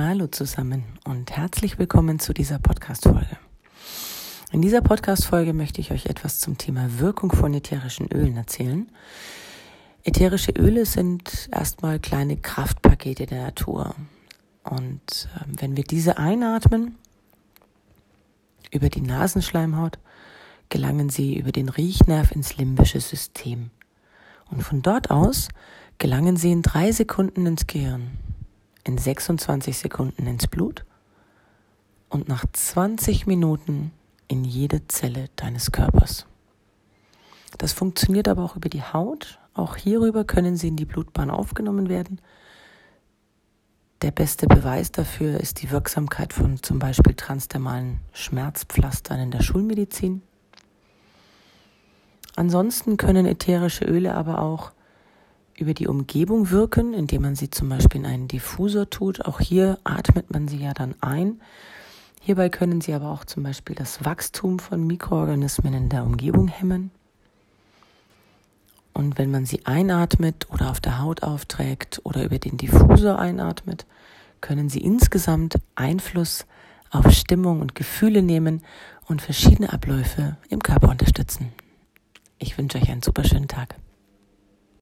Hallo zusammen und herzlich willkommen zu dieser Podcast-Folge. In dieser Podcast-Folge möchte ich euch etwas zum Thema Wirkung von ätherischen Ölen erzählen. Ätherische Öle sind erstmal kleine Kraftpakete der Natur. Und äh, wenn wir diese einatmen, über die Nasenschleimhaut, gelangen sie über den Riechnerv ins limbische System. Und von dort aus gelangen sie in drei Sekunden ins Gehirn, in 26 Sekunden ins Blut und nach 20 Minuten in jede Zelle deines Körpers. Das funktioniert aber auch über die Haut. Auch hierüber können sie in die Blutbahn aufgenommen werden. Der beste Beweis dafür ist die Wirksamkeit von zum Beispiel transdermalen Schmerzpflastern in der Schulmedizin. Ansonsten können ätherische Öle aber auch über die Umgebung wirken, indem man sie zum Beispiel in einen Diffusor tut. Auch hier atmet man sie ja dann ein. Hierbei können sie aber auch zum Beispiel das Wachstum von Mikroorganismen in der Umgebung hemmen. Und wenn man sie einatmet oder auf der Haut aufträgt oder über den Diffusor einatmet, können sie insgesamt Einfluss auf Stimmung und Gefühle nehmen und verschiedene Abläufe im Körper unterstützen. Ich wünsche euch einen super schönen Tag.